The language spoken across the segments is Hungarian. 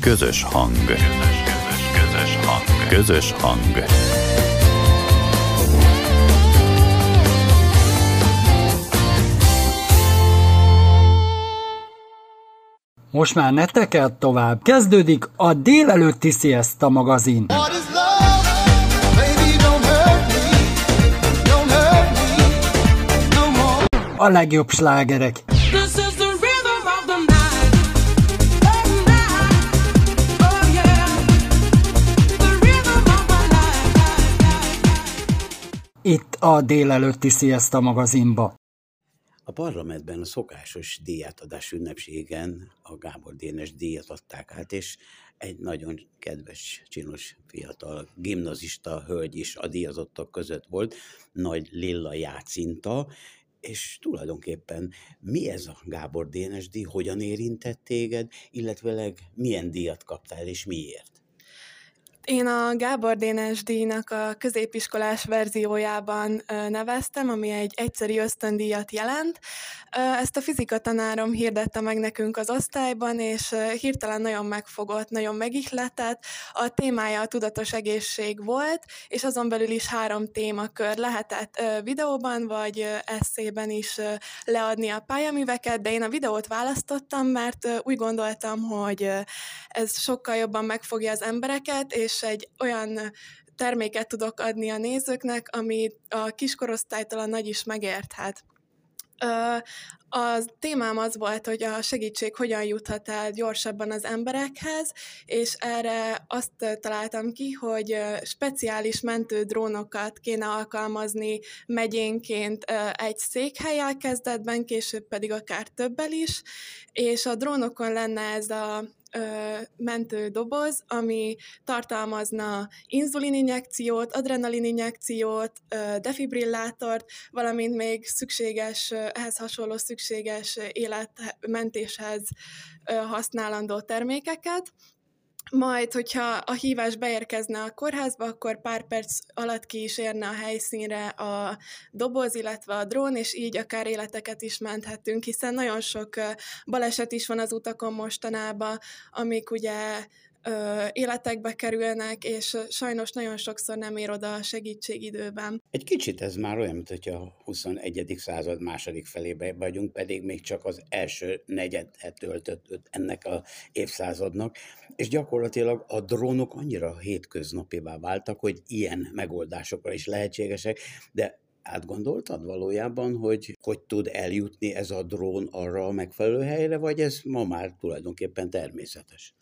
Közös hang. Közös, közös, közös hang. Közös hang. Most már ne tekert tovább. Kezdődik a délelőtti Siesta magazin. A legjobb slágerek. Itt a délelőtti Siesta magazinba. A parlamentben a szokásos díjátadás ünnepségen a Gábor Dénes díjat adták át, és egy nagyon kedves, csinos fiatal gimnazista hölgy is a díjazottak között volt, Nagy Lilla Jácinta, és tulajdonképpen mi ez a Gábor Dénes díj, hogyan érintett téged, illetve milyen díjat kaptál és miért? Én a Gábor Dénes díjnak a középiskolás verziójában neveztem, ami egy egyszeri ösztöndíjat jelent. Ezt a fizika tanárom hirdette meg nekünk az osztályban, és hirtelen nagyon megfogott, nagyon megihletett. A témája a tudatos egészség volt, és azon belül is három témakör lehetett videóban, vagy eszében is leadni a pályaműveket, de én a videót választottam, mert úgy gondoltam, hogy ez sokkal jobban megfogja az embereket, és és egy olyan terméket tudok adni a nézőknek, ami a kiskorosztálytól a nagy is megérthet. A témám az volt, hogy a segítség hogyan juthat el gyorsabban az emberekhez, és erre azt találtam ki, hogy speciális mentő drónokat kéne alkalmazni megyénként egy székhelyel kezdetben, később pedig akár többel is, és a drónokon lenne ez a mentő doboz, ami tartalmazna inzulininjekciót, adrenalininjekciót, defibrillátort, valamint még szükséges, ehhez hasonló szükséges életmentéshez használandó termékeket majd, hogyha a hívás beérkezne a kórházba, akkor pár perc alatt ki is érne a helyszínre a doboz, illetve a drón, és így akár életeket is menthetünk, hiszen nagyon sok baleset is van az utakon mostanában, amik ugye ö, életekbe kerülnek, és sajnos nagyon sokszor nem ér oda a segítség időben. Egy kicsit ez már olyan, mint hogy a 21. század második felébe vagyunk, pedig még csak az első negyedet töltött ennek a évszázadnak, és gyakorlatilag a drónok annyira hétköznapivá váltak, hogy ilyen megoldásokra is lehetségesek, de átgondoltad valójában, hogy hogy tud eljutni ez a drón arra a megfelelő helyre, vagy ez ma már tulajdonképpen természetes?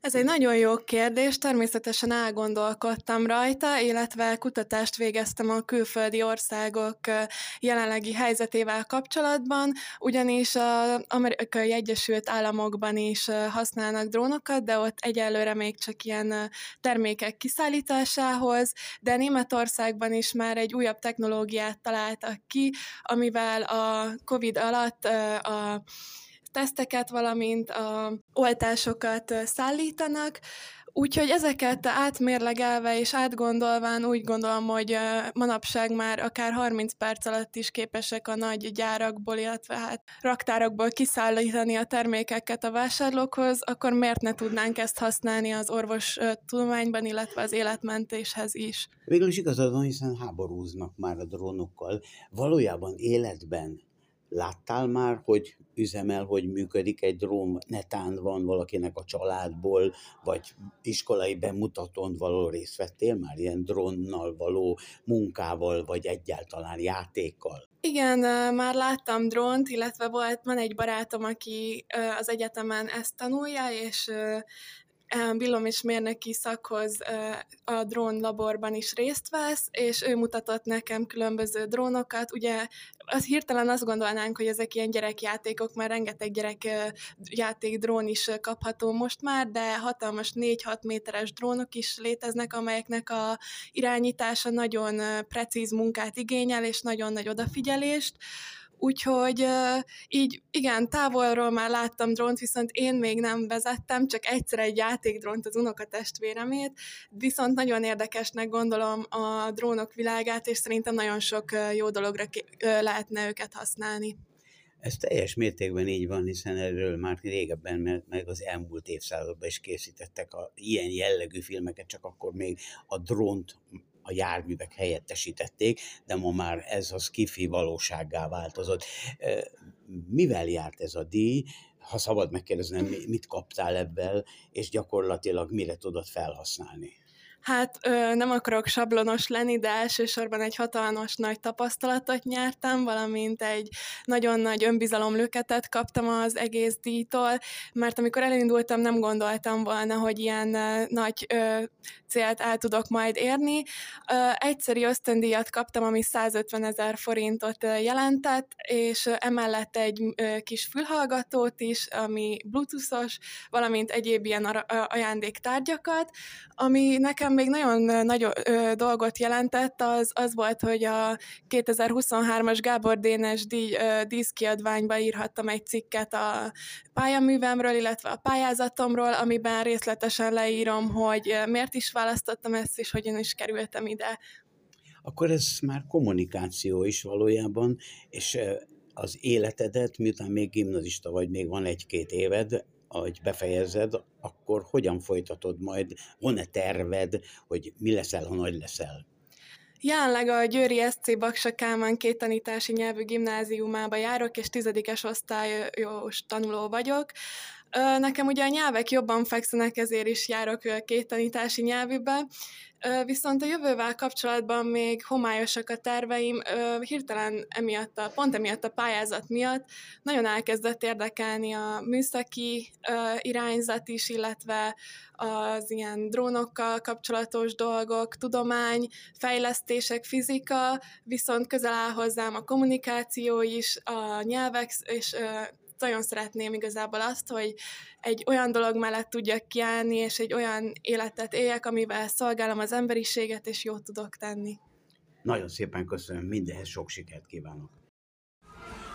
Ez egy nagyon jó kérdés, természetesen elgondolkodtam rajta, illetve kutatást végeztem a külföldi országok jelenlegi helyzetével kapcsolatban, ugyanis az Amerikai Egyesült Államokban is használnak drónokat, de ott egyelőre még csak ilyen termékek kiszállításához, de Németországban is már egy újabb technológiát találtak ki, amivel a COVID alatt a teszteket, valamint a oltásokat szállítanak, Úgyhogy ezeket átmérlegelve és átgondolván úgy gondolom, hogy manapság már akár 30 perc alatt is képesek a nagy gyárakból, illetve hát raktárakból kiszállítani a termékeket a vásárlókhoz, akkor miért ne tudnánk ezt használni az orvos tudományban, illetve az életmentéshez is? Végül is igazad van, hiszen háborúznak már a drónokkal. Valójában életben Láttál már, hogy üzemel, hogy működik egy drón, netán van valakinek a családból, vagy iskolai bemutatón való részt vettél már ilyen drónnal való munkával, vagy egyáltalán játékkal? Igen, már láttam drónt, illetve volt, van egy barátom, aki az egyetemen ezt tanulja, és villom és mérnöki szakhoz a drón laborban is részt vesz, és ő mutatott nekem különböző drónokat. Ugye az hirtelen azt gondolnánk, hogy ezek ilyen gyerekjátékok, mert rengeteg gyerekjáték drón is kapható most már, de hatalmas 4-6 méteres drónok is léteznek, amelyeknek a irányítása nagyon precíz munkát igényel, és nagyon nagy odafigyelést. Úgyhogy így igen, távolról már láttam drónt, viszont én még nem vezettem, csak egyszer egy játékdrónt az unokatestvéremét, viszont nagyon érdekesnek gondolom a drónok világát, és szerintem nagyon sok jó dologra lehetne őket használni. Ez teljes mértékben így van, hiszen erről már régebben, meg az elmúlt évszázadban is készítettek a ilyen jellegű filmeket, csak akkor még a drónt a járművek helyettesítették, de ma már ez az kifi valósággá változott. Mivel járt ez a díj? Ha szabad megkérdeznem, mit kaptál ebből, és gyakorlatilag mire tudod felhasználni? Hát ö, nem akarok sablonos lenni, de elsősorban egy hatalmas nagy tapasztalatot nyertem, valamint egy nagyon nagy önbizalomlöketet kaptam az egész díjtól, mert amikor elindultam, nem gondoltam volna, hogy ilyen ö, nagy ö, célt el tudok majd érni. Ö, egyszeri ösztöndíjat kaptam, ami 150 ezer forintot jelentett, és emellett egy ö, kis fülhallgatót is, ami bluetoothos, valamint egyéb ilyen ajándéktárgyakat, ami nekem még nagyon nagy dolgot jelentett, az, az volt, hogy a 2023-as Gábor Dénes díj, díszkiadványba írhattam egy cikket a pályaművemről, illetve a pályázatomról, amiben részletesen leírom, hogy miért is választottam ezt, és hogyan is kerültem ide. Akkor ez már kommunikáció is valójában, és az életedet, miután még gimnazista vagy, még van egy-két éved, hogy befejezed, akkor hogyan folytatod majd? Van-e terved, hogy mi leszel, ha nagy leszel? Jelenleg a Győri SC Baksa Kálmán két tanítási nyelvű gimnáziumába járok, és tizedikes osztályos tanuló vagyok. Nekem ugye a nyelvek jobban fekszenek, ezért is járok két tanítási nyelvűbe, Viszont a jövővel kapcsolatban még homályosak a terveim, hirtelen emiatt, a, pont emiatt a pályázat miatt nagyon elkezdett érdekelni a műszaki irányzat is, illetve az ilyen drónokkal kapcsolatos dolgok, tudomány, fejlesztések, fizika, viszont közel áll hozzám a kommunikáció is, a nyelvek és nagyon szeretném igazából azt, hogy egy olyan dolog mellett tudjak kiállni, és egy olyan életet éljek, amivel szolgálom az emberiséget, és jót tudok tenni. Nagyon szépen köszönöm, mindenhez sok sikert kívánok!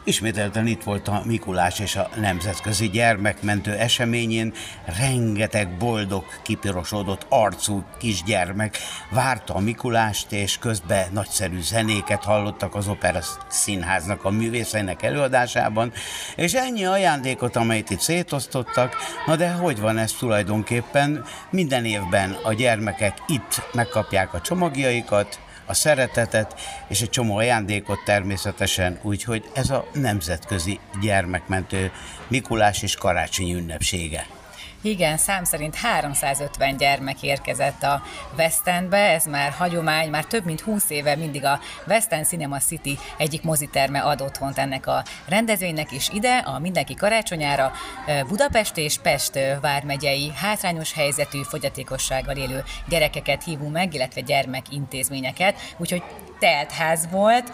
Ismételten itt volt a Mikulás és a Nemzetközi Gyermekmentő eseményén. Rengeteg boldog, kipirosodott arcú kisgyermek várta a Mikulást, és közben nagyszerű zenéket hallottak az Opera Színháznak a művészeinek előadásában, és ennyi ajándékot, amelyet itt szétosztottak, na de hogy van ez tulajdonképpen? Minden évben a gyermekek itt megkapják a csomagjaikat, a szeretetet és egy csomó ajándékot természetesen, úgyhogy ez a nemzetközi gyermekmentő Mikulás és karácsonyi ünnepsége. Igen, szám szerint 350 gyermek érkezett a West Endbe, ez már hagyomány, már több mint 20 éve mindig a West End Cinema City egyik moziterme ad otthont ennek a rendezvénynek is. Ide, a mindenki karácsonyára Budapest és Pest vármegyei hátrányos helyzetű fogyatékossággal élő gyerekeket hívunk meg, illetve gyermekintézményeket, úgyhogy telt ház volt,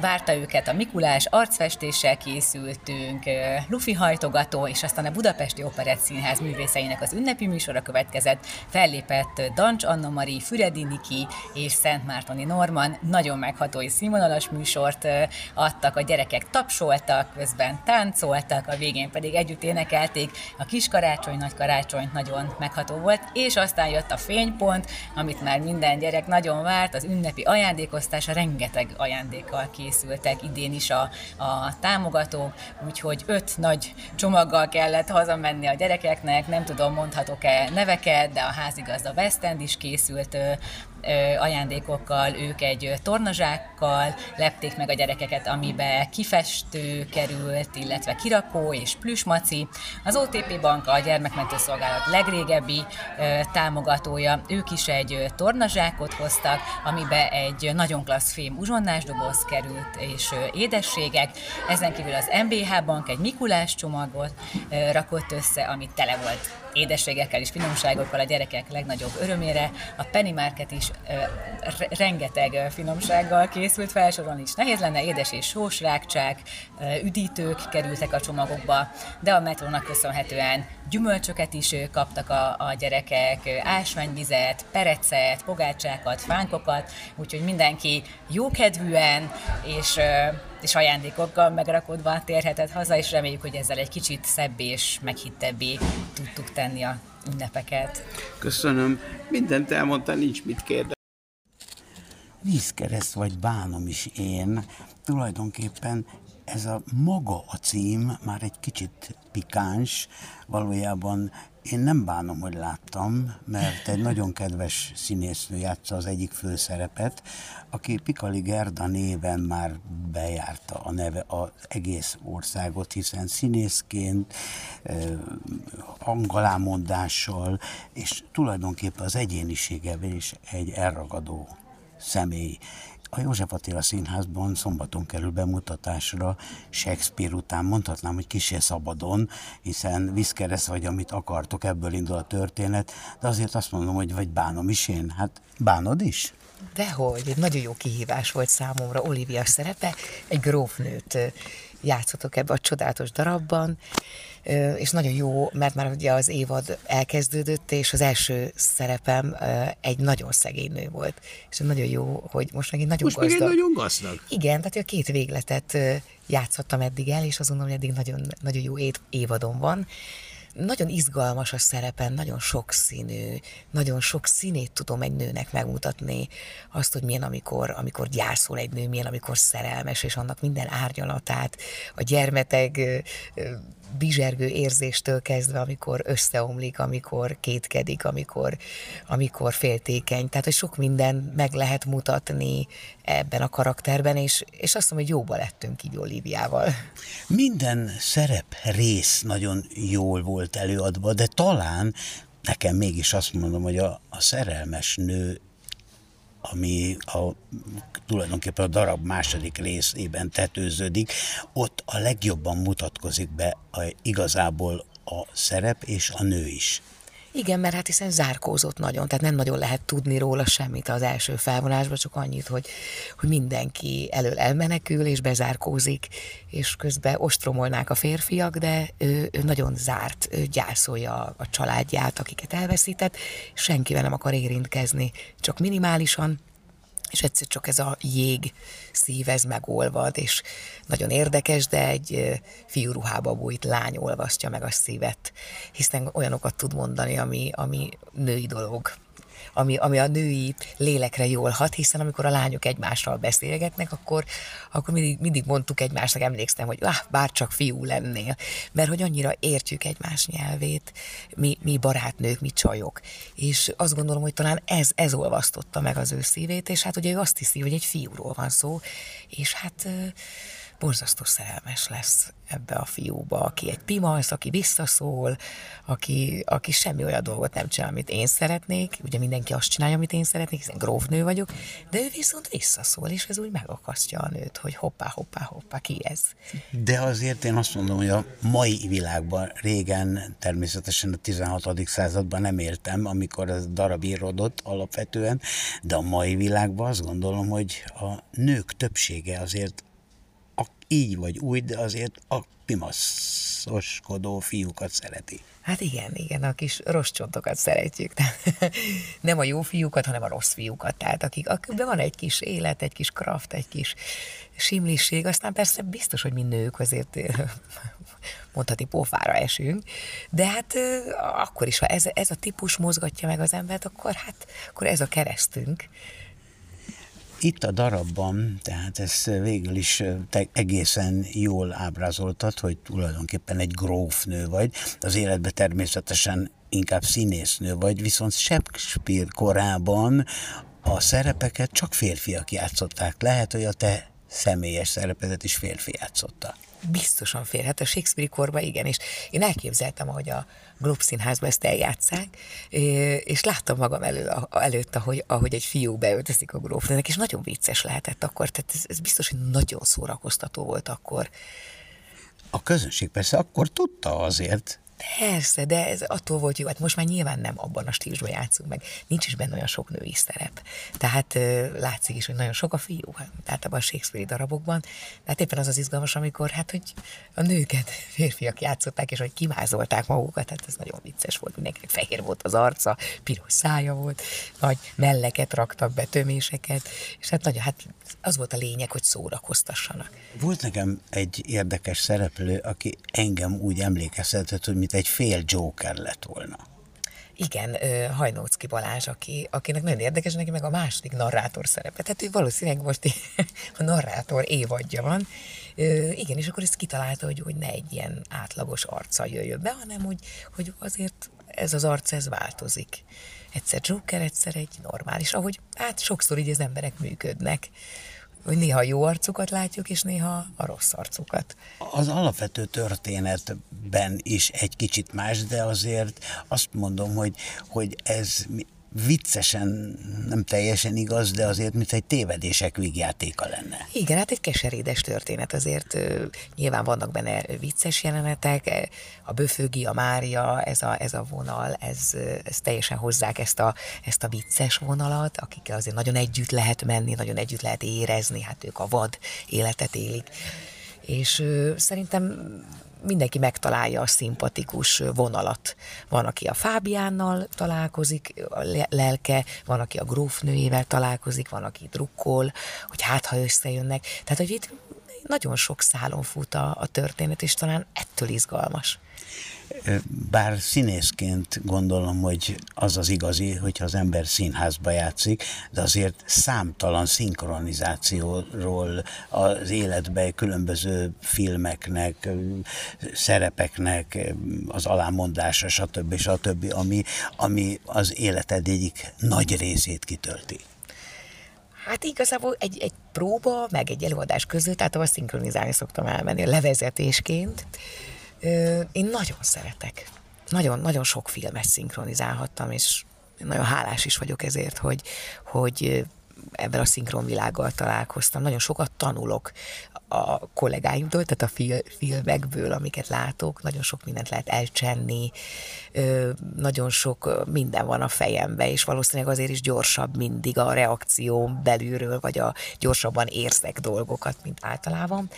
Várta őket a Mikulás, arcfestéssel készültünk, lufi hajtogató, és aztán a Budapesti Operett Színház művészeinek az ünnepi műsora következett. Fellépett Dancs Anna Mari, Füredi Niki és Szent Mártoni Norman. Nagyon megható és színvonalas műsort adtak, a gyerekek tapsoltak, közben táncoltak, a végén pedig együtt énekelték. A kis karácsony, nagy karácsony nagyon megható volt, és aztán jött a fénypont, amit már minden gyerek nagyon várt, az ünnepi ajándékoztás, rengeteg ajándékkal ki készültek idén is a, a támogatók, úgyhogy öt nagy csomaggal kellett hazamenni a gyerekeknek, nem tudom, mondhatok-e neveket, de a házigazda West End is készült ajándékokkal, ők egy tornazsákkal lepték meg a gyerekeket, amibe kifestő került, illetve kirakó és plüsmaci. Az OTP Bank a gyermekmentő szolgálat legrégebbi támogatója, ők is egy tornazsákot hoztak, amibe egy nagyon klassz fém uzsonnás doboz került, és édességek. Ezen kívül az MBH Bank egy Mikulás csomagot rakott össze, ami tele volt édességekkel és finomságokkal a gyerekek legnagyobb örömére. A Penny Market is rengeteg finomsággal készült, felsorolni is nehéz lenne, édes és sós rákcsák, üdítők kerültek a csomagokba, de a metrónak köszönhetően gyümölcsöket is kaptak a, a gyerekek, ásványvizet, perecet, pogácsákat, fánkokat, úgyhogy mindenki jókedvűen és és ajándékokkal megrakodva térhetett haza, és reméljük, hogy ezzel egy kicsit szebb és meghittebbé tudtuk tenni a ünnepeket. Köszönöm. Mindent elmondta, nincs mit kérdezni. Vízkereszt vagy bánom is én. Tulajdonképpen ez a maga a cím már egy kicsit pikáns, valójában én nem bánom, hogy láttam, mert egy nagyon kedves színésznő játsza az egyik főszerepet, aki Pikali Gerda néven már bejárta a neve az egész országot, hiszen színészként, hangalámondással, és tulajdonképpen az egyéniségevel is egy elragadó személy. A József Attila Színházban szombaton kerül bemutatásra Shakespeare után, mondhatnám, hogy kisé szabadon, hiszen viszkeresz vagy, amit akartok, ebből indul a történet, de azért azt mondom, hogy vagy bánom is én. Hát bánod is? Dehogy, egy nagyon jó kihívás volt számomra Olivia szerepe, egy grófnőt játszottok ebbe a csodálatos darabban, és nagyon jó, mert már ugye az évad elkezdődött, és az első szerepem egy nagyon szegény nő volt. És nagyon jó, hogy most meg egy nagyon most gazdag. Most nagyon gazdag. Igen, tehát a két végletet játszottam eddig el, és azt gondolom, hogy eddig nagyon, nagyon jó évadon van nagyon izgalmas a szerepen, nagyon sokszínű, nagyon sok színét tudom egy nőnek megmutatni, azt, hogy milyen, amikor, amikor gyászol egy nő, milyen, amikor szerelmes, és annak minden árnyalatát, a gyermeteg bizsergő érzéstől kezdve, amikor összeomlik, amikor kétkedik, amikor, amikor féltékeny. Tehát, hogy sok minden meg lehet mutatni ebben a karakterben, és, és azt mondom, hogy jóba lettünk így Olíviával. Minden szerep rész nagyon jól volt előadva, de talán nekem mégis azt mondom, hogy a, a szerelmes nő ami a, tulajdonképpen a darab második részében tetőződik, ott a legjobban mutatkozik be a, igazából a szerep és a nő is. Igen, mert hát hiszen zárkózott nagyon, tehát nem nagyon lehet tudni róla semmit az első felvonásban, csak annyit, hogy, hogy mindenki elől elmenekül és bezárkózik, és közben ostromolnák a férfiak, de ő, ő nagyon zárt, ő gyászolja a családját, akiket elveszített, senkivel nem akar érintkezni, csak minimálisan, és egyszer csak ez a jég szív, ez megolvad, és nagyon érdekes, de egy fiúruhába bújt lány olvasztja meg a szívet, hiszen olyanokat tud mondani, ami, ami női dolog ami, ami a női lélekre jól hat, hiszen amikor a lányok egymással beszélgetnek, akkor, akkor mindig, mindig mondtuk egymásnak, emlékszem, hogy ah, bár csak fiú lennél, mert hogy annyira értjük egymás nyelvét, mi, mi barátnők, mi csajok. És azt gondolom, hogy talán ez, ez olvasztotta meg az ő szívét, és hát ugye ő azt hiszi, hogy egy fiúról van szó, és hát borzasztó szerelmes lesz ebbe a fiúba, aki egy pimasz, aki visszaszól, aki, aki semmi olyan dolgot nem csinál, amit én szeretnék. Ugye mindenki azt csinálja, amit én szeretnék, hiszen grófnő vagyok, de ő viszont visszaszól, és ez úgy megakasztja a nőt, hogy hoppá, hoppá, hoppá, ki ez. De azért én azt mondom, hogy a mai világban régen, természetesen a 16. században nem éltem, amikor ez darab írodott alapvetően, de a mai világban azt gondolom, hogy a nők többsége azért így vagy úgy, de azért a pimaszoskodó fiúkat szereti. Hát igen, igen, a kis rossz csontokat szeretjük. Nem a jó fiúkat, hanem a rossz fiúkat. Tehát akik, akikben van egy kis élet, egy kis kraft, egy kis simliség, aztán persze biztos, hogy mi nők azért mondhatni pofára esünk, de hát akkor is, ha ez, ez a típus mozgatja meg az embert, akkor hát akkor ez a keresztünk itt a darabban, tehát ez végül is te egészen jól ábrázoltad, hogy tulajdonképpen egy grófnő vagy, az életben természetesen inkább színésznő vagy, viszont Shakespeare korában a szerepeket csak férfiak játszották. Lehet, hogy a te személyes szerepedet is férfi játszotta biztosan férhet a Shakespeare korba, igen, és én elképzeltem, hogy a Globe Színházba ezt eljátszák, és láttam magam elő, előtt, ahogy, ahogy egy fiú beöltözik a grófnőnek, és nagyon vicces lehetett akkor, tehát ez, ez biztos, hogy nagyon szórakoztató volt akkor. A közönség persze akkor tudta azért, Persze, de ez attól volt jó, hát most már nyilván nem abban a stílusban játszunk meg, nincs is benne olyan sok női szerep. Tehát látszik is, hogy nagyon sok a fiú, tehát abban a Shakespeare darabokban, de hát éppen az az izgalmas, amikor hát, hogy a nőket férfiak játszották, és hogy kimázolták magukat, hát ez nagyon vicces volt, mindenkinek fehér volt az arca, piros szája volt, nagy melleket raktak be, töméseket, és hát nagyon, hát az volt a lényeg, hogy szórakoztassanak. Volt nekem egy érdekes szereplő, aki engem úgy emlékeztetett, hogy mint egy fél Joker lett volna. Igen, Hajnócki Balázs, aki, akinek nagyon érdekes, neki meg a második narrátor szerepe. Tehát ő valószínűleg most a narrátor évadja van, igen, és akkor ezt kitalálta, hogy, hogy ne egy ilyen átlagos arccal jöjjön be, hanem hogy, hogy azért ez az arc, ez változik. Egyszer Joker, egyszer egy normális, ahogy hát sokszor így az emberek működnek hogy néha jó arcukat látjuk, és néha a rossz arcukat. Az alapvető történetben is egy kicsit más, de azért azt mondom, hogy, hogy ez viccesen, nem teljesen igaz, de azért, mint egy tévedések vígjátéka lenne. Igen, hát egy keserédes történet, azért nyilván vannak benne vicces jelenetek, a Böfögi, a Mária, ez a, ez a vonal, ez, ez teljesen hozzák ezt a, ezt a vicces vonalat, akikkel azért nagyon együtt lehet menni, nagyon együtt lehet érezni, hát ők a vad életet élik. És ö, szerintem mindenki megtalálja a szimpatikus vonalat. Van, aki a Fábiánnal találkozik, a lelke, van, aki a grófnőjével találkozik, van, aki drukkol, hogy hát, ha összejönnek. Tehát, hogy itt nagyon sok szálon fut a, a történet, és talán ettől izgalmas. Bár színészként gondolom, hogy az az igazi, hogyha az ember színházba játszik, de azért számtalan szinkronizációról az életbe különböző filmeknek, szerepeknek, az alámondása, stb. stb., ami, ami az életed egyik nagy részét kitölti. Hát igazából egy, egy próba, meg egy előadás között általában szinkronizálni szoktam elmenni a levezetésként, én nagyon szeretek. Nagyon, nagyon sok filmet szinkronizálhattam, és nagyon hálás is vagyok ezért, hogy, hogy ebben a szinkronvilággal találkoztam. Nagyon sokat tanulok a kollégáimtól, tehát a fil- filmekből, amiket látok, nagyon sok mindent lehet elcsenni, nagyon sok minden van a fejembe, és valószínűleg azért is gyorsabb mindig a reakció belülről, vagy a gyorsabban érzek dolgokat, mint általában.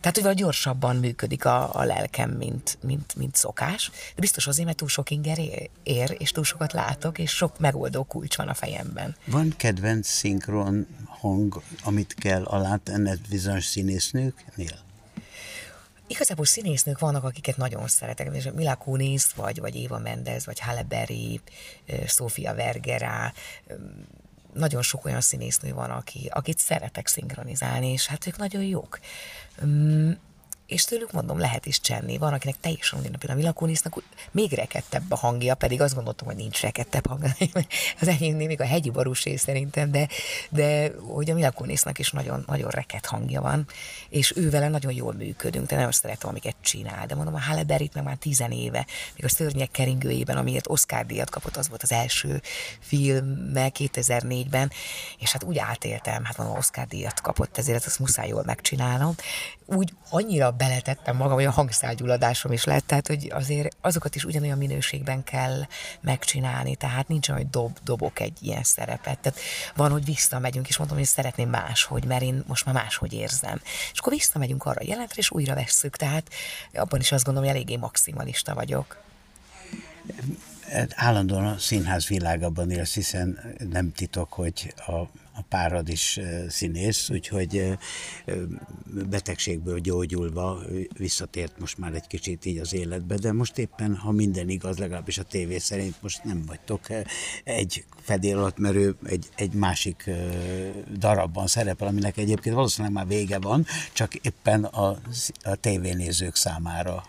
Tehát, hogy gyorsabban működik a, a lelkem, mint, mint, mint szokás, de biztos azért, mert túl sok inger ér, és túl sokat látok, és sok megoldó kulcs van a fejemben. Van kedvenc szinkron hang, amit kell alátenned bizonyos színésznőknél? Igazából színésznők vannak, akiket nagyon szeretek, és Mila Kunis, vagy, vagy Éva Mendez, vagy Halle Berry, Sofia Vergera, nagyon sok olyan színésznő van, aki, akit szeretek szinkronizálni, és hát ők nagyon jók és tőlük mondom, lehet is csenni. Van, akinek teljesen például a Milakunisnak még rekettebb a hangja, pedig azt gondoltam, hogy nincs rekettebb hangja. Az enyémnél még a hegyi barusé szerintem, de, de hogy a Milakunisnak is nagyon, nagyon rekett hangja van, és ő vele nagyon jól működünk, de nagyon szeretem, amiket csinál. De mondom, a Halle Berry-t meg már tizen éve, még a Szörnyek keringőjében, amiért Oscar díjat kapott, az volt az első filme 2004-ben, és hát úgy átéltem, hát mondom, Oscar díjat kapott, ezért azt muszáj jól megcsinálnom. Úgy annyira beletettem magam, a hangszálgyulladásom is lett, tehát hogy azért azokat is ugyanolyan minőségben kell megcsinálni, tehát nincs olyan, hogy dob, dobok egy ilyen szerepet. Tehát van, hogy visszamegyünk, és mondom, hogy szeretném máshogy, mert én most már máshogy érzem. És akkor visszamegyünk arra a jelentre, és újra vesszük, tehát abban is azt gondolom, hogy eléggé maximalista vagyok állandóan a színház világában élsz, hiszen nem titok, hogy a a párad is színész, úgyhogy betegségből gyógyulva visszatért most már egy kicsit így az életbe, de most éppen, ha minden igaz, legalábbis a tévé szerint most nem vagytok egy fedél alatt, mert ő egy, egy másik darabban szerepel, aminek egyébként valószínűleg már vége van, csak éppen a, a tévénézők számára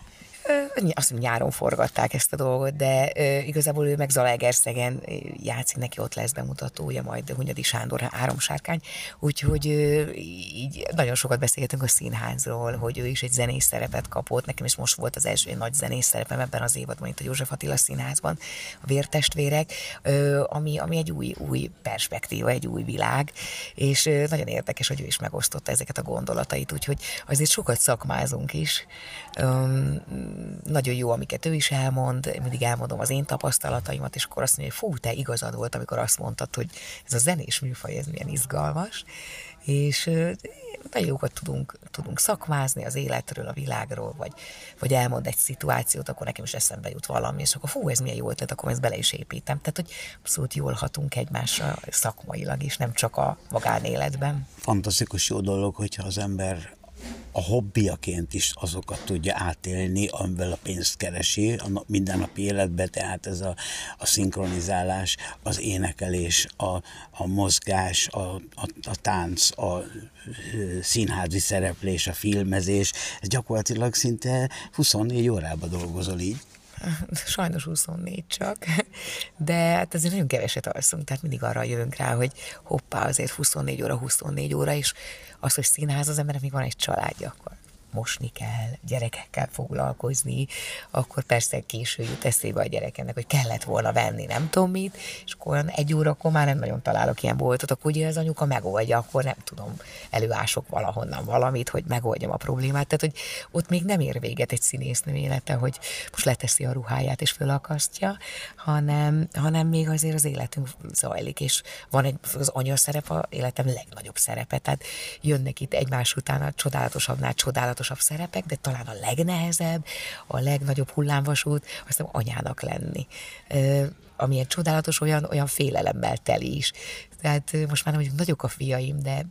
azt mondja, nyáron forgatták ezt a dolgot, de ö, igazából ő meg Zalaegerszegen játszik, neki ott lesz bemutatója, majd Hunyadi Sándor Sárkány, úgyhogy ö, így nagyon sokat beszéltünk a színházról, hogy ő is egy zenész szerepet kapott, nekem is most volt az első nagy zenész szerepem ebben az évadban, itt a József Attila színházban, a Vértestvérek, ö, ami, ami egy új, új perspektíva, egy új világ, és ö, nagyon érdekes, hogy ő is megosztotta ezeket a gondolatait, úgyhogy azért sokat szakmázunk is, Um, nagyon jó, amiket ő is elmond, mindig elmondom az én tapasztalataimat, és akkor azt mondja, hogy fú, te igazad volt, amikor azt mondtad, hogy ez a zenés műfaj, ez milyen izgalmas, és nagyon jókat tudunk, tudunk szakmázni az életről, a világról, vagy, vagy elmond egy szituációt, akkor nekem is eszembe jut valami, és akkor fú, ez milyen jó ötlet, akkor ezt bele is építem. Tehát, hogy abszolút jól hatunk egymásra szakmailag is, nem csak a magánéletben. Fantasztikus jó dolog, hogyha az ember a hobbiaként is azokat tudja átélni, amivel a pénzt keresi a mindennapi életben, tehát ez a, a szinkronizálás, az énekelés, a, a mozgás, a, a, a tánc, a színházi szereplés, a filmezés, ez gyakorlatilag szinte 24 órában dolgozol így. Sajnos 24 csak, de hát azért nagyon keveset alszunk, tehát mindig arra jövünk rá, hogy hoppá, azért 24 óra, 24 óra, és az, hogy színház az emberek még van egy családja, akkor mosni kell, gyerekekkel foglalkozni, akkor persze késő jut eszébe a gyerekemnek, hogy kellett volna venni, nem tudom mit, és akkor olyan egy órakor már nem nagyon találok ilyen boltot, akkor ugye az anyuka megoldja, akkor nem tudom, előások valahonnan valamit, hogy megoldjam a problémát. Tehát, hogy ott még nem ér véget egy színésznő élete, hogy most leteszi a ruháját és fölakasztja, hanem, hanem még azért az életünk zajlik, és van egy, az anya szerep a életem legnagyobb szerepe, tehát jönnek itt egymás után a csodálatosabbnál csodálatos legfontosabb szerepek, de talán a legnehezebb, a legnagyobb hullámvasút, azt hiszem anyának lenni. Ami egy csodálatos, olyan, olyan félelemmel teli is. Tehát most már nem nagyok a fiaim, de,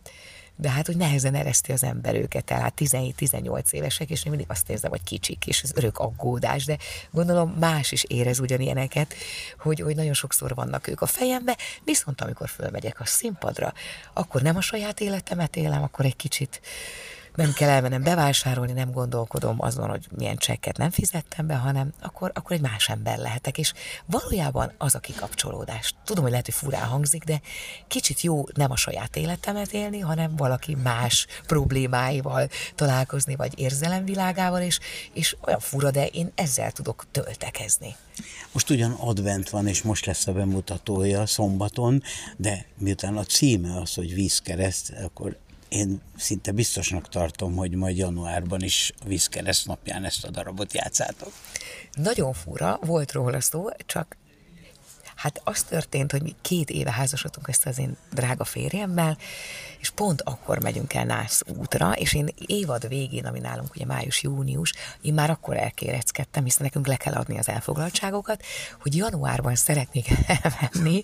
de hát, hogy nehezen ereszti az ember őket el, hát 17-18 évesek, és én mindig azt érzem, hogy kicsik, és ez örök aggódás, de gondolom más is érez ugyanilyeneket, hogy, hogy nagyon sokszor vannak ők a fejembe, viszont amikor fölmegyek a színpadra, akkor nem a saját életemet élem, akkor egy kicsit nem kell elmennem bevásárolni, nem gondolkodom azon, hogy milyen csekket nem fizettem be, hanem akkor, akkor egy más ember lehetek. És valójában az a kikapcsolódás. Tudom, hogy lehet, hogy furán hangzik, de kicsit jó nem a saját életemet élni, hanem valaki más problémáival találkozni, vagy érzelemvilágával, és, és olyan fura, de én ezzel tudok töltekezni. Most ugyan advent van, és most lesz a bemutatója szombaton, de miután a címe az, hogy vízkereszt, akkor én szinte biztosnak tartom, hogy majd januárban is a vízkereszt napján ezt a darabot játszátok. Nagyon fura, volt róla szó, csak Hát az történt, hogy mi két éve házasodtunk ezt az én drága férjemmel, és pont akkor megyünk el Nász útra, és én évad végén, ami nálunk ugye május-június, én már akkor elkéreckedtem, hiszen nekünk le kell adni az elfoglaltságokat, hogy januárban szeretnék elmenni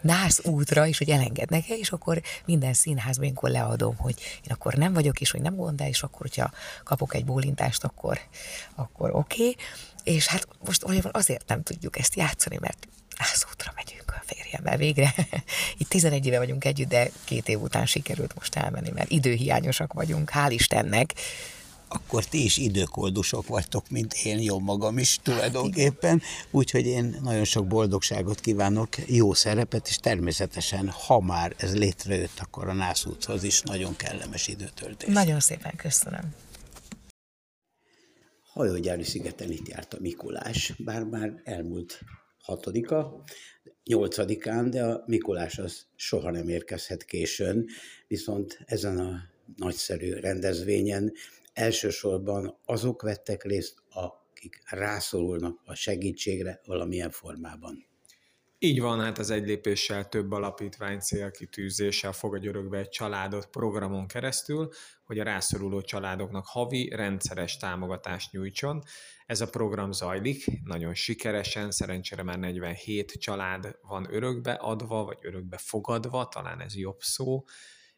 Nász útra, és hogy elengednek -e, és akkor minden színházban én leadom, hogy én akkor nem vagyok, és hogy nem gond, de és akkor, hogyha kapok egy bólintást, akkor, akkor oké. Okay. És hát most azért nem tudjuk ezt játszani, mert Ászútra megyünk a férjemmel végre. Itt 11 éve vagyunk együtt, de két év után sikerült most elmenni, mert időhiányosak vagyunk, hál' Istennek. Akkor ti is időkoldusok vagytok, mint én, jó magam is tulajdonképpen. Úgyhogy én nagyon sok boldogságot kívánok, jó szerepet, és természetesen, ha már ez létrejött, akkor a nászúthoz is nagyon kellemes időtöltés. Nagyon szépen köszönöm. Hajógyári szigeten itt járt a Mikulás, bár már elmúlt hatodika, nyolcadikán, de a Mikulás az soha nem érkezhet későn, viszont ezen a nagyszerű rendezvényen elsősorban azok vettek részt, akik rászorulnak a segítségre valamilyen formában. Így van, hát az egy lépéssel több alapítvány célkitűzéssel fogadj örökbe egy családot programon keresztül, hogy a rászoruló családoknak havi rendszeres támogatást nyújtson. Ez a program zajlik, nagyon sikeresen, szerencsére már 47 család van örökbe adva, vagy örökbe fogadva, talán ez jobb szó,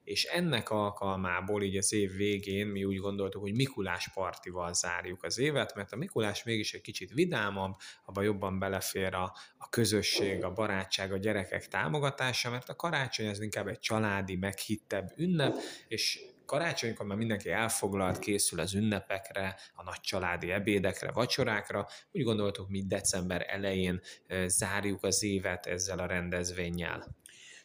és ennek alkalmából így az év végén mi úgy gondoltuk, hogy Mikulás partival zárjuk az évet, mert a Mikulás mégis egy kicsit vidámabb, abban jobban belefér a, a közösség, a barátság, a gyerekek támogatása, mert a karácsony az inkább egy családi, meghittebb ünnep, és karácsonykor már mindenki elfoglalt, készül az ünnepekre, a nagy családi ebédekre, vacsorákra. Úgy gondoltuk, mi december elején zárjuk az évet ezzel a rendezvényel.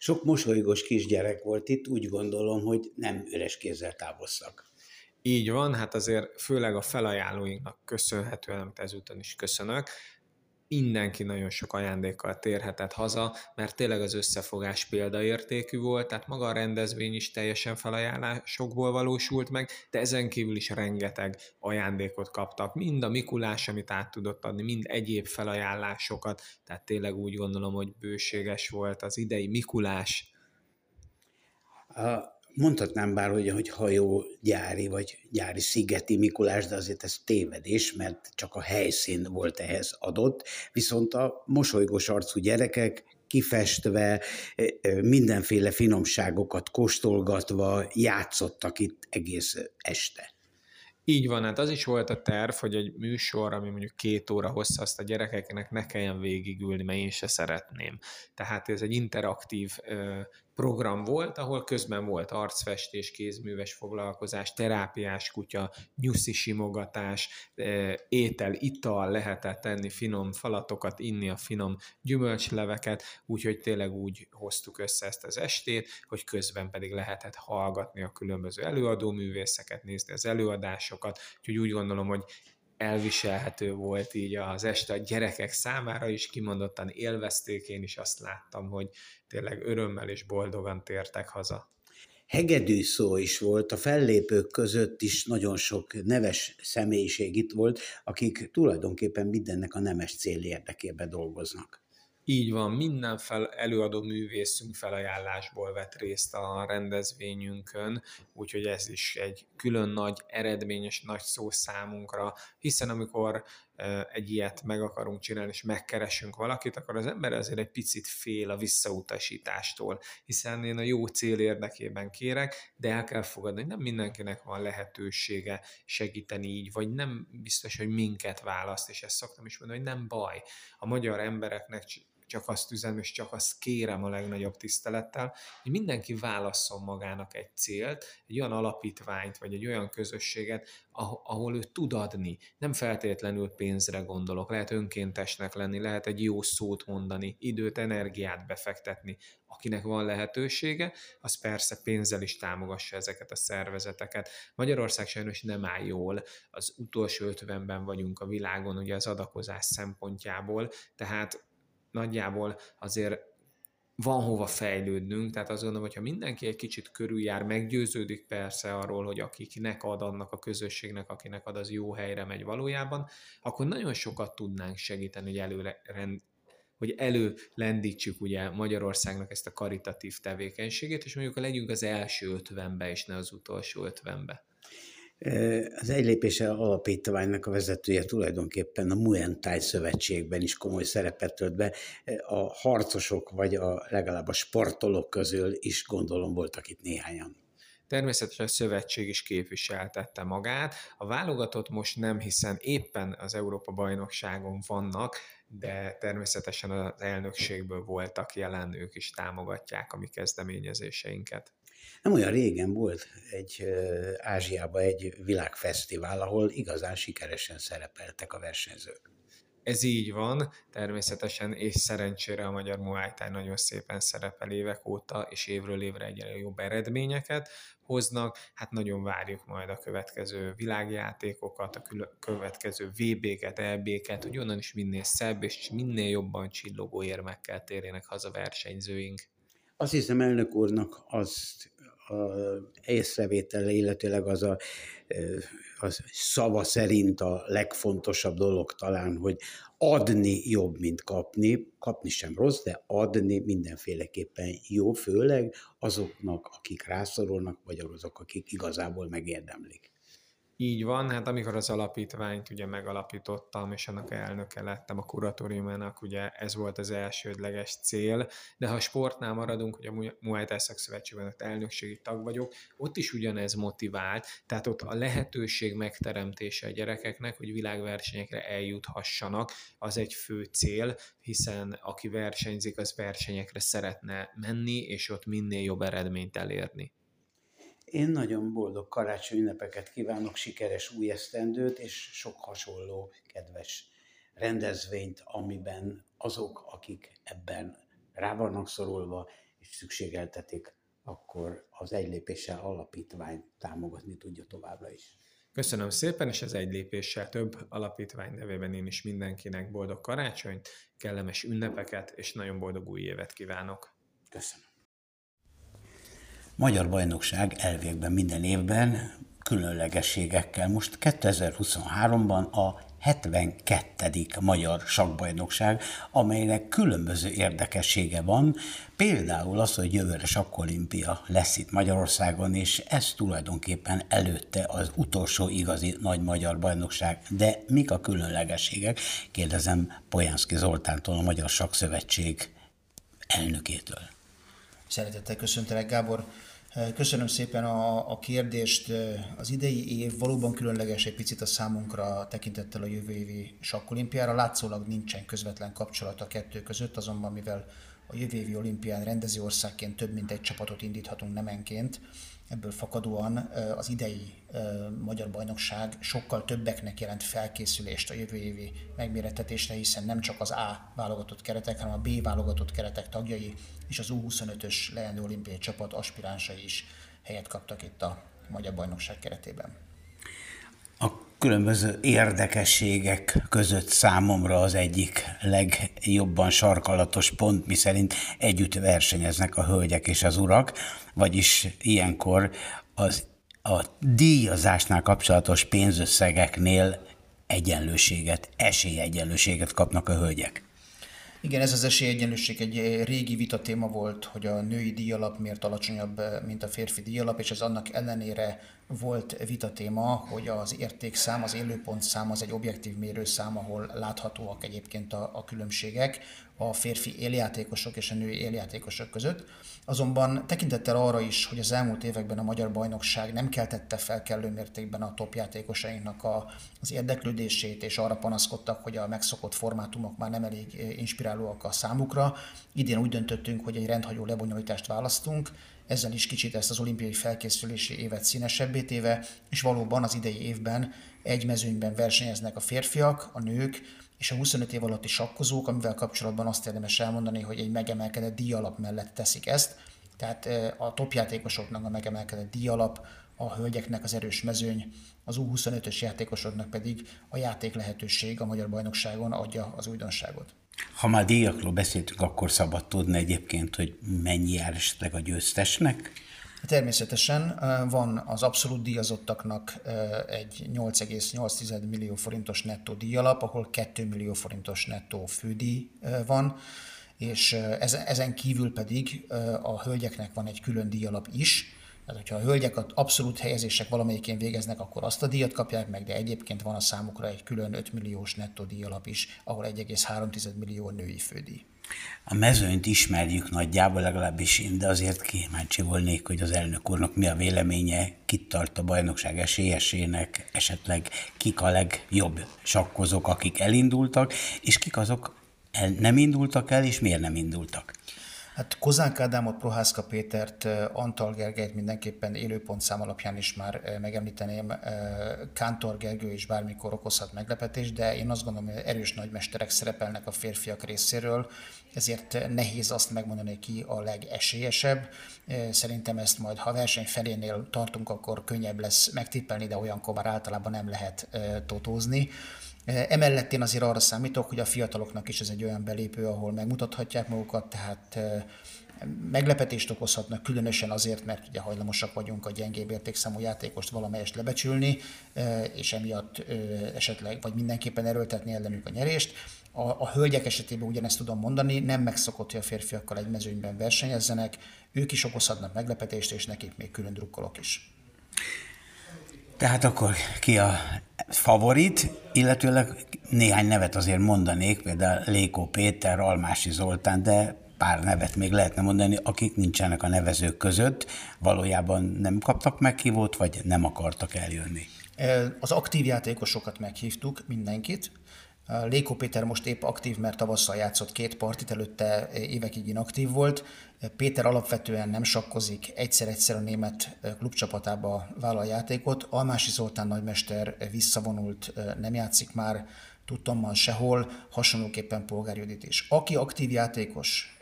Sok mosolygós kisgyerek volt itt, úgy gondolom, hogy nem üres kézzel távoztak. Így van, hát azért főleg a felajánlóinknak köszönhetően, amit ezúton is köszönök, mindenki nagyon sok ajándékkal térhetett haza, mert tényleg az összefogás példaértékű volt, tehát maga a rendezvény is teljesen felajánlásokból valósult meg, de ezen kívül is rengeteg ajándékot kaptak, mind a Mikulás, amit át tudott adni, mind egyéb felajánlásokat, tehát tényleg úgy gondolom, hogy bőséges volt az idei Mikulás. Mondhatnám bár, hogy, hogy hajógyári vagy gyári szigeti Mikulás, de azért ez tévedés, mert csak a helyszín volt ehhez adott, viszont a mosolygós arcú gyerekek kifestve, mindenféle finomságokat kóstolgatva játszottak itt egész este. Így van, hát az is volt a terv, hogy egy műsor, ami mondjuk két óra hossza, azt a gyerekeknek ne kelljen végigülni, mert én se szeretném. Tehát ez egy interaktív program volt, ahol közben volt arcfestés, kézműves foglalkozás, terápiás kutya, nyuszi simogatás, étel, ital, lehetett tenni finom falatokat, inni a finom gyümölcsleveket, úgyhogy tényleg úgy hoztuk össze ezt az estét, hogy közben pedig lehetett hallgatni a különböző előadóművészeket, nézni az előadásokat, úgyhogy úgy gondolom, hogy elviselhető volt így az este a gyerekek számára is, kimondottan élvezték, én is azt láttam, hogy tényleg örömmel és boldogan tértek haza. Hegedű szó is volt, a fellépők között is nagyon sok neves személyiség itt volt, akik tulajdonképpen mindennek a nemes cél érdekében dolgoznak. Így van, minden fel, előadó művészünk felajánlásból vett részt a rendezvényünkön, úgyhogy ez is egy külön nagy eredményes nagy szó számunkra, hiszen amikor egy ilyet meg akarunk csinálni, és megkeresünk valakit, akkor az ember azért egy picit fél a visszautasítástól, hiszen én a jó cél érdekében kérek, de el kell fogadni, hogy nem mindenkinek van lehetősége segíteni így, vagy nem biztos, hogy minket választ, és ezt szoktam is mondani, hogy nem baj. A magyar embereknek csak azt üzenem, és csak azt kérem a legnagyobb tisztelettel, hogy mindenki válasszon magának egy célt, egy olyan alapítványt, vagy egy olyan közösséget, ahol ő tud adni. Nem feltétlenül pénzre gondolok, lehet önkéntesnek lenni, lehet egy jó szót mondani, időt, energiát befektetni. Akinek van lehetősége, az persze pénzzel is támogassa ezeket a szervezeteket. Magyarország sajnos nem áll jól, az utolsó ötvenben vagyunk a világon ugye az adakozás szempontjából, tehát nagyjából azért van hova fejlődnünk, tehát azt gondolom, hogyha mindenki egy kicsit körüljár, meggyőződik persze arról, hogy akiknek ad annak a közösségnek, akinek ad, az jó helyre megy valójában, akkor nagyon sokat tudnánk segíteni, hogy előre rend, hogy előlendítsük ugye Magyarországnak ezt a karitatív tevékenységét, és mondjuk legyünk az első ötvenbe, és ne az utolsó ötvenbe. Az egy lépése alapítványnak a vezetője tulajdonképpen a Muay Thai szövetségben is komoly szerepet tölt be. A harcosok, vagy a, legalább a sportolók közül is gondolom voltak itt néhányan. Természetesen a szövetség is képviseltette magát. A válogatott most nem, hiszen éppen az Európa bajnokságon vannak, de természetesen az elnökségből voltak jelen, ők is támogatják a mi kezdeményezéseinket. Nem olyan régen volt egy Ázsiában egy világfesztivál, ahol igazán sikeresen szerepeltek a versenyzők. Ez így van, természetesen, és szerencsére a magyar Muay Thai nagyon szépen szerepel évek óta, és évről évre egyre jobb eredményeket hoznak. Hát nagyon várjuk majd a következő világjátékokat, a következő VB-ket, EB-ket, hogy onnan is minél szebb és minél jobban csillogó érmekkel térjenek haza versenyzőink. Azt hiszem elnök úrnak azt a észrevétele, illetőleg az a az szava szerint a legfontosabb dolog talán, hogy adni jobb, mint kapni. Kapni sem rossz, de adni mindenféleképpen jó, főleg azoknak, akik rászorulnak, vagy azok, akik igazából megérdemlik. Így van, hát amikor az alapítványt ugye megalapítottam, és annak elnöke lettem a kuratóriumának, ugye ez volt az elsődleges cél, de ha sportnál maradunk, hogy a Muay Thai Szakszövetségben ott elnökségi tag vagyok, ott is ugyanez motivált, tehát ott a lehetőség megteremtése a gyerekeknek, hogy világversenyekre eljuthassanak, az egy fő cél, hiszen aki versenyzik, az versenyekre szeretne menni, és ott minél jobb eredményt elérni. Én nagyon boldog karácsony ünnepeket kívánok, sikeres új esztendőt, és sok hasonló kedves rendezvényt, amiben azok, akik ebben rá vannak szorulva, és szükségeltetik, akkor az egy lépéssel alapítvány támogatni tudja továbbra is. Köszönöm szépen, és az egy lépéssel több alapítvány nevében én is mindenkinek boldog karácsonyt, kellemes ünnepeket, és nagyon boldog új évet kívánok. Köszönöm. Magyar bajnokság elvégben minden évben különlegességekkel. Most 2023-ban a 72. Magyar Sakbajnokság, amelynek különböző érdekessége van, például az, hogy jövőre sakkolimpia lesz itt Magyarországon, és ez tulajdonképpen előtte az utolsó igazi nagy magyar bajnokság. De mik a különlegességek? Kérdezem Pojánszki Zoltántól, a Magyar Sakszövetség elnökétől. Szeretettel köszöntelek, Gábor. Köszönöm szépen a, a kérdést. Az idei év valóban különleges egy picit a számunkra tekintettel a jövő évi sakkolimpiára. Látszólag nincsen közvetlen kapcsolat a kettő között, azonban mivel a jövő évi olimpián rendező országként több mint egy csapatot indíthatunk nemenként, ebből fakadóan az idei magyar bajnokság sokkal többeknek jelent felkészülést a jövő évi megmérettetésre, hiszen nem csak az A válogatott keretek, hanem a B válogatott keretek tagjai és az U25-ös leendő olimpiai csapat aspiránsai is helyet kaptak itt a magyar bajnokság keretében. A különböző érdekességek között számomra az egyik legjobban sarkalatos pont, miszerint együtt versenyeznek a hölgyek és az urak, vagyis ilyenkor az a díjazásnál kapcsolatos pénzösszegeknél egyenlőséget, esélyegyenlőséget kapnak a hölgyek. Igen, ez az esélyegyenlőség egy régi vita téma volt, hogy a női díjalap miért alacsonyabb, mint a férfi díjalap, és ez annak ellenére volt vita téma, hogy az értékszám, az élőpontszám az egy objektív mérőszám, ahol láthatóak egyébként a, a különbségek a férfi éljátékosok és a női éljátékosok között. Azonban tekintettel arra is, hogy az elmúlt években a magyar bajnokság nem keltette fel kellő mértékben a topjátékosainknak a, az érdeklődését, és arra panaszkodtak, hogy a megszokott formátumok már nem elég inspirálóak a számukra. Idén úgy döntöttünk, hogy egy rendhagyó lebonyolítást választunk, ezzel is kicsit ezt az olimpiai felkészülési évet színesebbé téve, és valóban az idei évben egy mezőnyben versenyeznek a férfiak, a nők, és a 25 év alatti sakkozók, amivel kapcsolatban azt érdemes elmondani, hogy egy megemelkedett díjalap mellett teszik ezt, tehát a topjátékosoknak a megemelkedett díjalap, a hölgyeknek az erős mezőny, az U25-ös játékosoknak pedig a játék lehetőség a Magyar Bajnokságon adja az újdonságot. Ha már díjakról beszéltünk, akkor szabad tudni egyébként, hogy mennyi jár esetleg a győztesnek? Természetesen van az abszolút díjazottaknak egy 8,8 millió forintos nettó díjalap, ahol 2 millió forintos nettó fődíj van, és ezen kívül pedig a hölgyeknek van egy külön díjalap is, tehát, hogyha a hölgyek az abszolút helyezések valamelyikén végeznek, akkor azt a díjat kapják meg, de egyébként van a számukra egy külön 5 milliós nettó díjalap is, ahol 1,3 millió női fődíj. A mezőnyt ismerjük nagyjából, legalábbis én, de azért kíváncsi volnék, hogy az elnök úrnak mi a véleménye, kit tart a bajnokság esélyesének, esetleg kik a legjobb sakkozók, akik elindultak, és kik azok el, nem indultak el, és miért nem indultak. Hát Kozánk Ádámot, Prohászka Pétert, Antal Gergelyt mindenképpen élőpontszám alapján is már megemlíteném. Kántor Gergő is bármikor okozhat meglepetést, de én azt gondolom, hogy erős nagymesterek szerepelnek a férfiak részéről, ezért nehéz azt megmondani, ki a legesélyesebb. Szerintem ezt majd, ha verseny felénél tartunk, akkor könnyebb lesz megtippelni, de olyankor már általában nem lehet totózni. Emellett én azért arra számítok, hogy a fiataloknak is ez egy olyan belépő, ahol megmutathatják magukat, tehát meglepetést okozhatnak, különösen azért, mert ugye hajlamosak vagyunk a gyengébb értékszámú játékost valamelyest lebecsülni, és emiatt esetleg, vagy mindenképpen erőltetni ellenük a nyerést. A, a hölgyek esetében ugyanezt tudom mondani, nem megszokott, hogy a férfiakkal egy mezőnyben versenyezzenek, ők is okozhatnak meglepetést, és nekik még külön drukkolok is. Tehát akkor ki a favorit, illetőleg néhány nevet azért mondanék, például Lékó Péter, Almási Zoltán, de pár nevet még lehetne mondani, akik nincsenek a nevezők között, valójában nem kaptak meghívót, vagy nem akartak eljönni. Az aktív játékosokat meghívtuk, mindenkit. Léko Péter most épp aktív, mert tavasszal játszott két partit, előtte évekig inaktív volt. Péter alapvetően nem sakkozik, egyszer-egyszer a német klubcsapatába vállal játékot. Almási Zoltán nagymester visszavonult, nem játszik már, tudtommal sehol, hasonlóképpen Polgár Judit is. Aki aktív játékos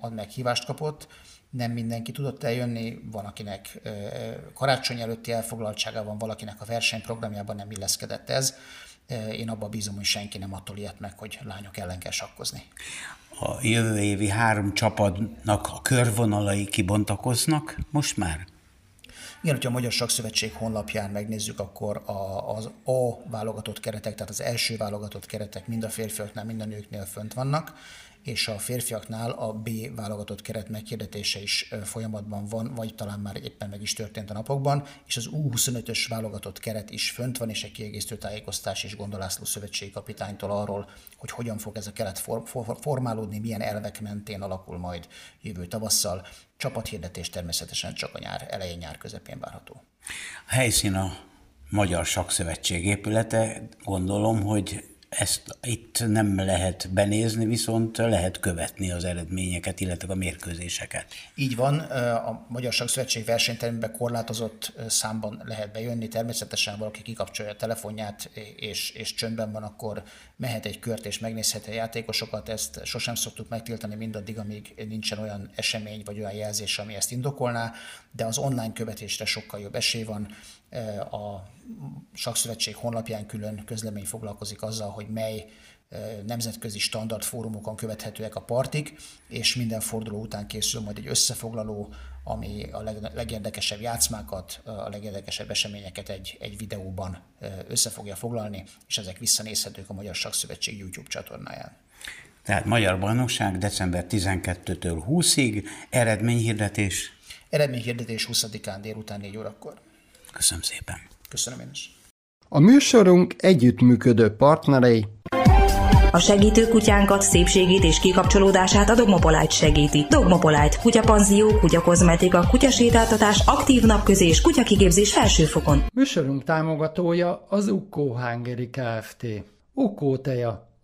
ad meghívást kapott, nem mindenki tudott eljönni, van akinek karácsony előtti elfoglaltsága van, valakinek a versenyprogramjában nem illeszkedett ez. Én abban bízom, hogy senki nem attól ilyet meg, hogy lányok ellen kell sakkozni. A jövő évi három csapatnak a körvonalai kibontakoznak most már? Igen, hogyha a Magyar Sakszövetség honlapján megnézzük, akkor a, az A válogatott keretek, tehát az első válogatott keretek mind a férfiaknál, mind a nőknél fönt vannak, és a férfiaknál a B válogatott keret meghirdetése is folyamatban van, vagy talán már éppen meg is történt a napokban, és az U25-ös válogatott keret is fönt van, és egy kiegészítő tájékoztás is Gondolászló szövetségi kapitánytól arról, hogy hogyan fog ez a keret formálódni, milyen elvek mentén alakul majd jövő tavasszal. Csapathirdetés természetesen csak a nyár elején, nyár közepén várható. A helyszín a Magyar Sakszövetség épülete. Gondolom, hogy ezt itt nem lehet benézni, viszont lehet követni az eredményeket, illetve a mérkőzéseket. Így van, a Magyar Sakszövetség versenytermében korlátozott számban lehet bejönni. Természetesen valaki kikapcsolja a telefonját, és, és csöndben van, akkor mehet egy kört és megnézheti a játékosokat. Ezt sosem szoktuk megtiltani mindaddig, amíg nincsen olyan esemény vagy olyan jelzés, ami ezt indokolná, de az online követésre sokkal jobb esély van. A Sakszövetség honlapján külön közlemény foglalkozik azzal, hogy mely nemzetközi standard fórumokon követhetőek a partik, és minden forduló után készül majd egy összefoglaló, ami a legérdekesebb játszmákat, a legérdekesebb eseményeket egy, egy videóban össze fogja foglalni, és ezek visszanézhetők a Magyar Sakszövetség YouTube csatornáján. Tehát Magyar Bajnokság december 12-től 20-ig, eredményhirdetés? Eredményhirdetés 20-án délután 4 órakor. Köszönöm szépen. Köszönöm én is. A műsorunk együttműködő partnerei a segítő kutyánkat, szépségét és kikapcsolódását a Dogmopolite segíti. Dogmopolite, kutyapanzió, kutyakozmetika, kutyasétáltatás, aktív napközés, kutyakigépzés felsőfokon. Műsorunk támogatója az Ukkó Hungary Kft. Ukkó teja,